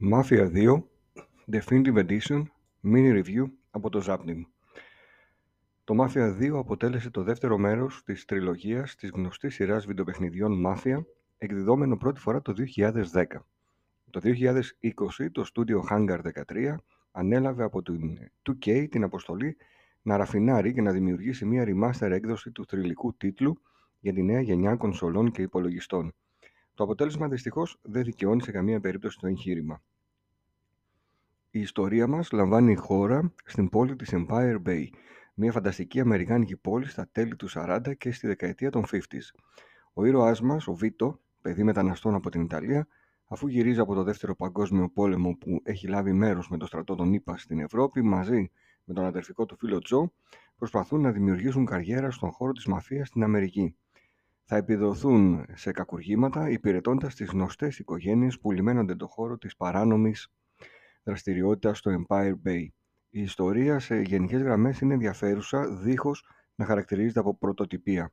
Mafia 2 Definitive Edition Mini Review από το Zapnim. Το Mafia 2 αποτέλεσε το δεύτερο μέρος της τριλογίας της γνωστής σειράς βιντεοπαιχνιδιών Mafia, εκδιδόμενο πρώτη φορά το 2010. Το 2020 το στούντιο Hangar 13 ανέλαβε από την 2K την αποστολή να ραφινάρει και να δημιουργήσει μια remaster έκδοση του θρηλυκού τίτλου για τη νέα γενιά κονσολών και υπολογιστών. Το αποτέλεσμα δυστυχώς δεν δικαιώνει σε καμία περίπτωση το εγχείρημα. Η ιστορία μας λαμβάνει η χώρα στην πόλη της Empire Bay, μια φανταστική αμερικάνικη πόλη στα τέλη του 40 και στη δεκαετία των 50s. Ο ήρωάς μας, ο Βίτο, παιδί μεταναστών από την Ιταλία, αφού γυρίζει από το δεύτερο παγκόσμιο πόλεμο που έχει λάβει μέρος με το στρατό των ΗΠΑ στην Ευρώπη, μαζί με τον αδερφικό του φίλο Τζο, προσπαθούν να δημιουργήσουν καριέρα στον χώρο της μαφίας στην Αμερική θα επιδοθούν σε κακουργήματα υπηρετώντας τις γνωστές οικογένειες που λιμένονται το χώρο της παράνομης δραστηριότητας στο Empire Bay. Η ιστορία σε γενικές γραμμές είναι ενδιαφέρουσα δίχως να χαρακτηρίζεται από πρωτοτυπία.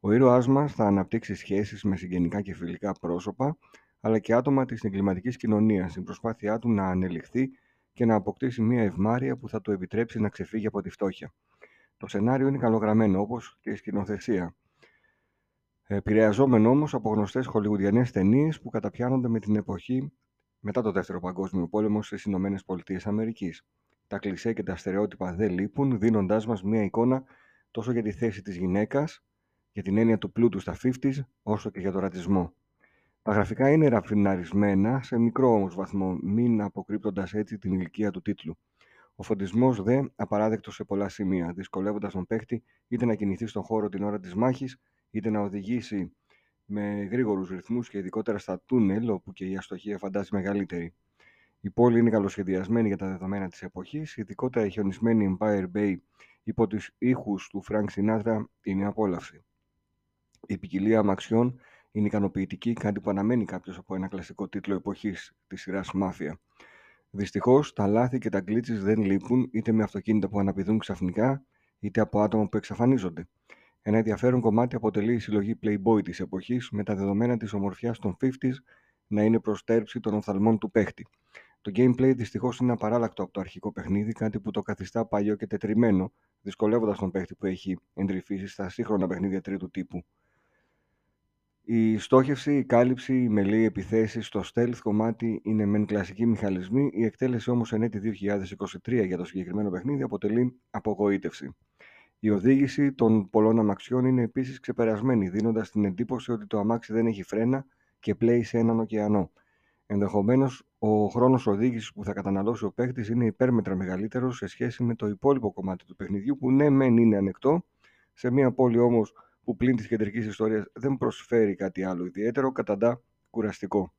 Ο ήρωάς μας θα αναπτύξει σχέσεις με συγγενικά και φιλικά πρόσωπα αλλά και άτομα της εγκληματικής κοινωνίας στην προσπάθειά του να ανελιχθεί και να αποκτήσει μια ευμάρεια που θα του επιτρέψει να ξεφύγει από τη φτώχεια. Το σενάριο είναι καλογραμμένο όπως και η σκηνοθεσία επηρεαζόμενο όμως από γνωστές χολιγουδιανές ταινίες που καταπιάνονται με την εποχή μετά το Δεύτερο Παγκόσμιο Πόλεμο στις Ηνωμένες Πολιτείες Αμερικής. Τα κλισέ και τα στερεότυπα δεν λείπουν, δίνοντάς μας μια εικόνα τόσο για τη θέση της γυναίκας, για την έννοια του πλούτου στα 50s, όσο και για το ρατσισμό. Τα γραφικά είναι ραφιναρισμένα σε μικρό όμως βαθμό, μην αποκρύπτοντας έτσι την ηλικία του τίτλου. Ο φωτισμός δε απαράδεκτος σε πολλά σημεία, δυσκολεύοντας τον παίχτη είτε να κινηθεί στον χώρο την ώρα της μάχης, είτε να οδηγήσει με γρήγορους ρυθμούς και ειδικότερα στα τούνελ, όπου και η αστοχία φαντάζει μεγαλύτερη. Η πόλη είναι καλοσχεδιασμένη για τα δεδομένα της εποχής, ειδικότερα η χιονισμένη Empire Bay υπό τους ήχους του Frank Sinatra είναι απόλαυση. Η ποικιλία αμαξιών είναι ικανοποιητική, κάτι που αναμένει κάποιος από ένα κλασικό τίτλο εποχής της σειράς Μάφια. Δυστυχώς, τα λάθη και τα γκλίτσεις δεν λείπουν είτε με αυτοκίνητα που αναπηδούν ξαφνικά, είτε από άτομα που εξαφανίζονται. Ένα ενδιαφέρον κομμάτι αποτελεί η συλλογή Playboy της εποχής με τα δεδομένα της ομορφιάς των 50s να είναι προστέρψη των οφθαλμών του παίχτη. Το gameplay δυστυχώς είναι απαράλλακτο από το αρχικό παιχνίδι, κάτι που το καθιστά παλιό και τετριμένο, δυσκολεύοντας τον παίχτη που έχει εντρυφήσει στα σύγχρονα παιχνίδια τρίτου τύπου. Η στόχευση, η κάλυψη, οι μελή επιθέσεις στο stealth κομμάτι είναι μεν κλασική μηχανισμοί, η εκτέλεση όμως εν έτη 2023 για το συγκεκριμένο παιχνίδι αποτελεί απογοήτευση. Η οδήγηση των πολλών αμαξιών είναι επίσης ξεπερασμένη, δίνοντας την εντύπωση ότι το αμάξι δεν έχει φρένα και πλέει σε έναν ωκεανό. Ενδεχομένως, ο χρόνος οδήγησης που θα καταναλώσει ο παίκτη είναι υπέρμετρα μεγαλύτερος σε σχέση με το υπόλοιπο κομμάτι του παιχνιδιού, που ναι, μεν είναι ανεκτό, σε μια πόλη όμως που πλην της κεντρικής ιστορίας δεν προσφέρει κάτι άλλο ιδιαίτερο, καταντά κουραστικό.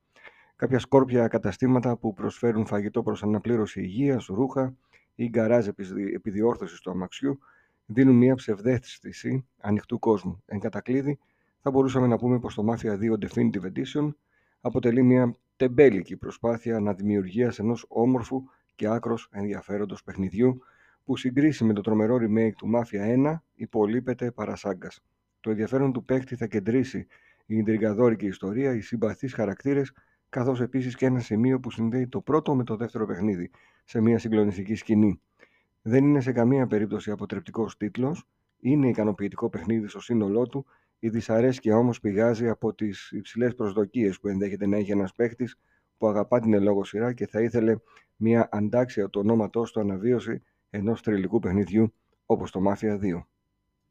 Κάποια σκόρπια καταστήματα που προσφέρουν φαγητό προς αναπλήρωση υγείας, ρούχα ή γκαράζ επιδιόρθωσης του αμαξιού δίνουν μια ψευδέστηση ανοιχτού κόσμου. Εν κατακλείδη, θα μπορούσαμε να πούμε πως το Mafia 2 Definitive Edition αποτελεί μια τεμπέλικη προσπάθεια αναδημιουργίας ενός όμορφου και άκρος ενδιαφέροντος παιχνιδιού που συγκρίσει με το τρομερό remake του Mafia 1 υπολείπεται παρασάγκας. Το ενδιαφέρον του παίκτη θα κεντρήσει η ιντριγκαδόρικη ιστορία, οι συμπαθείς χαρακτήρες, καθώς επίσης και ένα σημείο που συνδέει το πρώτο με το δεύτερο παιχνίδι, σε μια συγκλονιστική σκηνή. Δεν είναι σε καμία περίπτωση αποτρεπτικός τίτλος, είναι ικανοποιητικό παιχνίδι στο σύνολό του, η δυσαρέσκεια όμως πηγάζει από τις υψηλές προσδοκίες που ενδέχεται να έχει ένας παίχτης που αγαπά την ελόγω σειρά και θα ήθελε μια αντάξια του ονόματός του αναβίωση ενός τριλικού παιχνιδιού όπως το Mafia 2.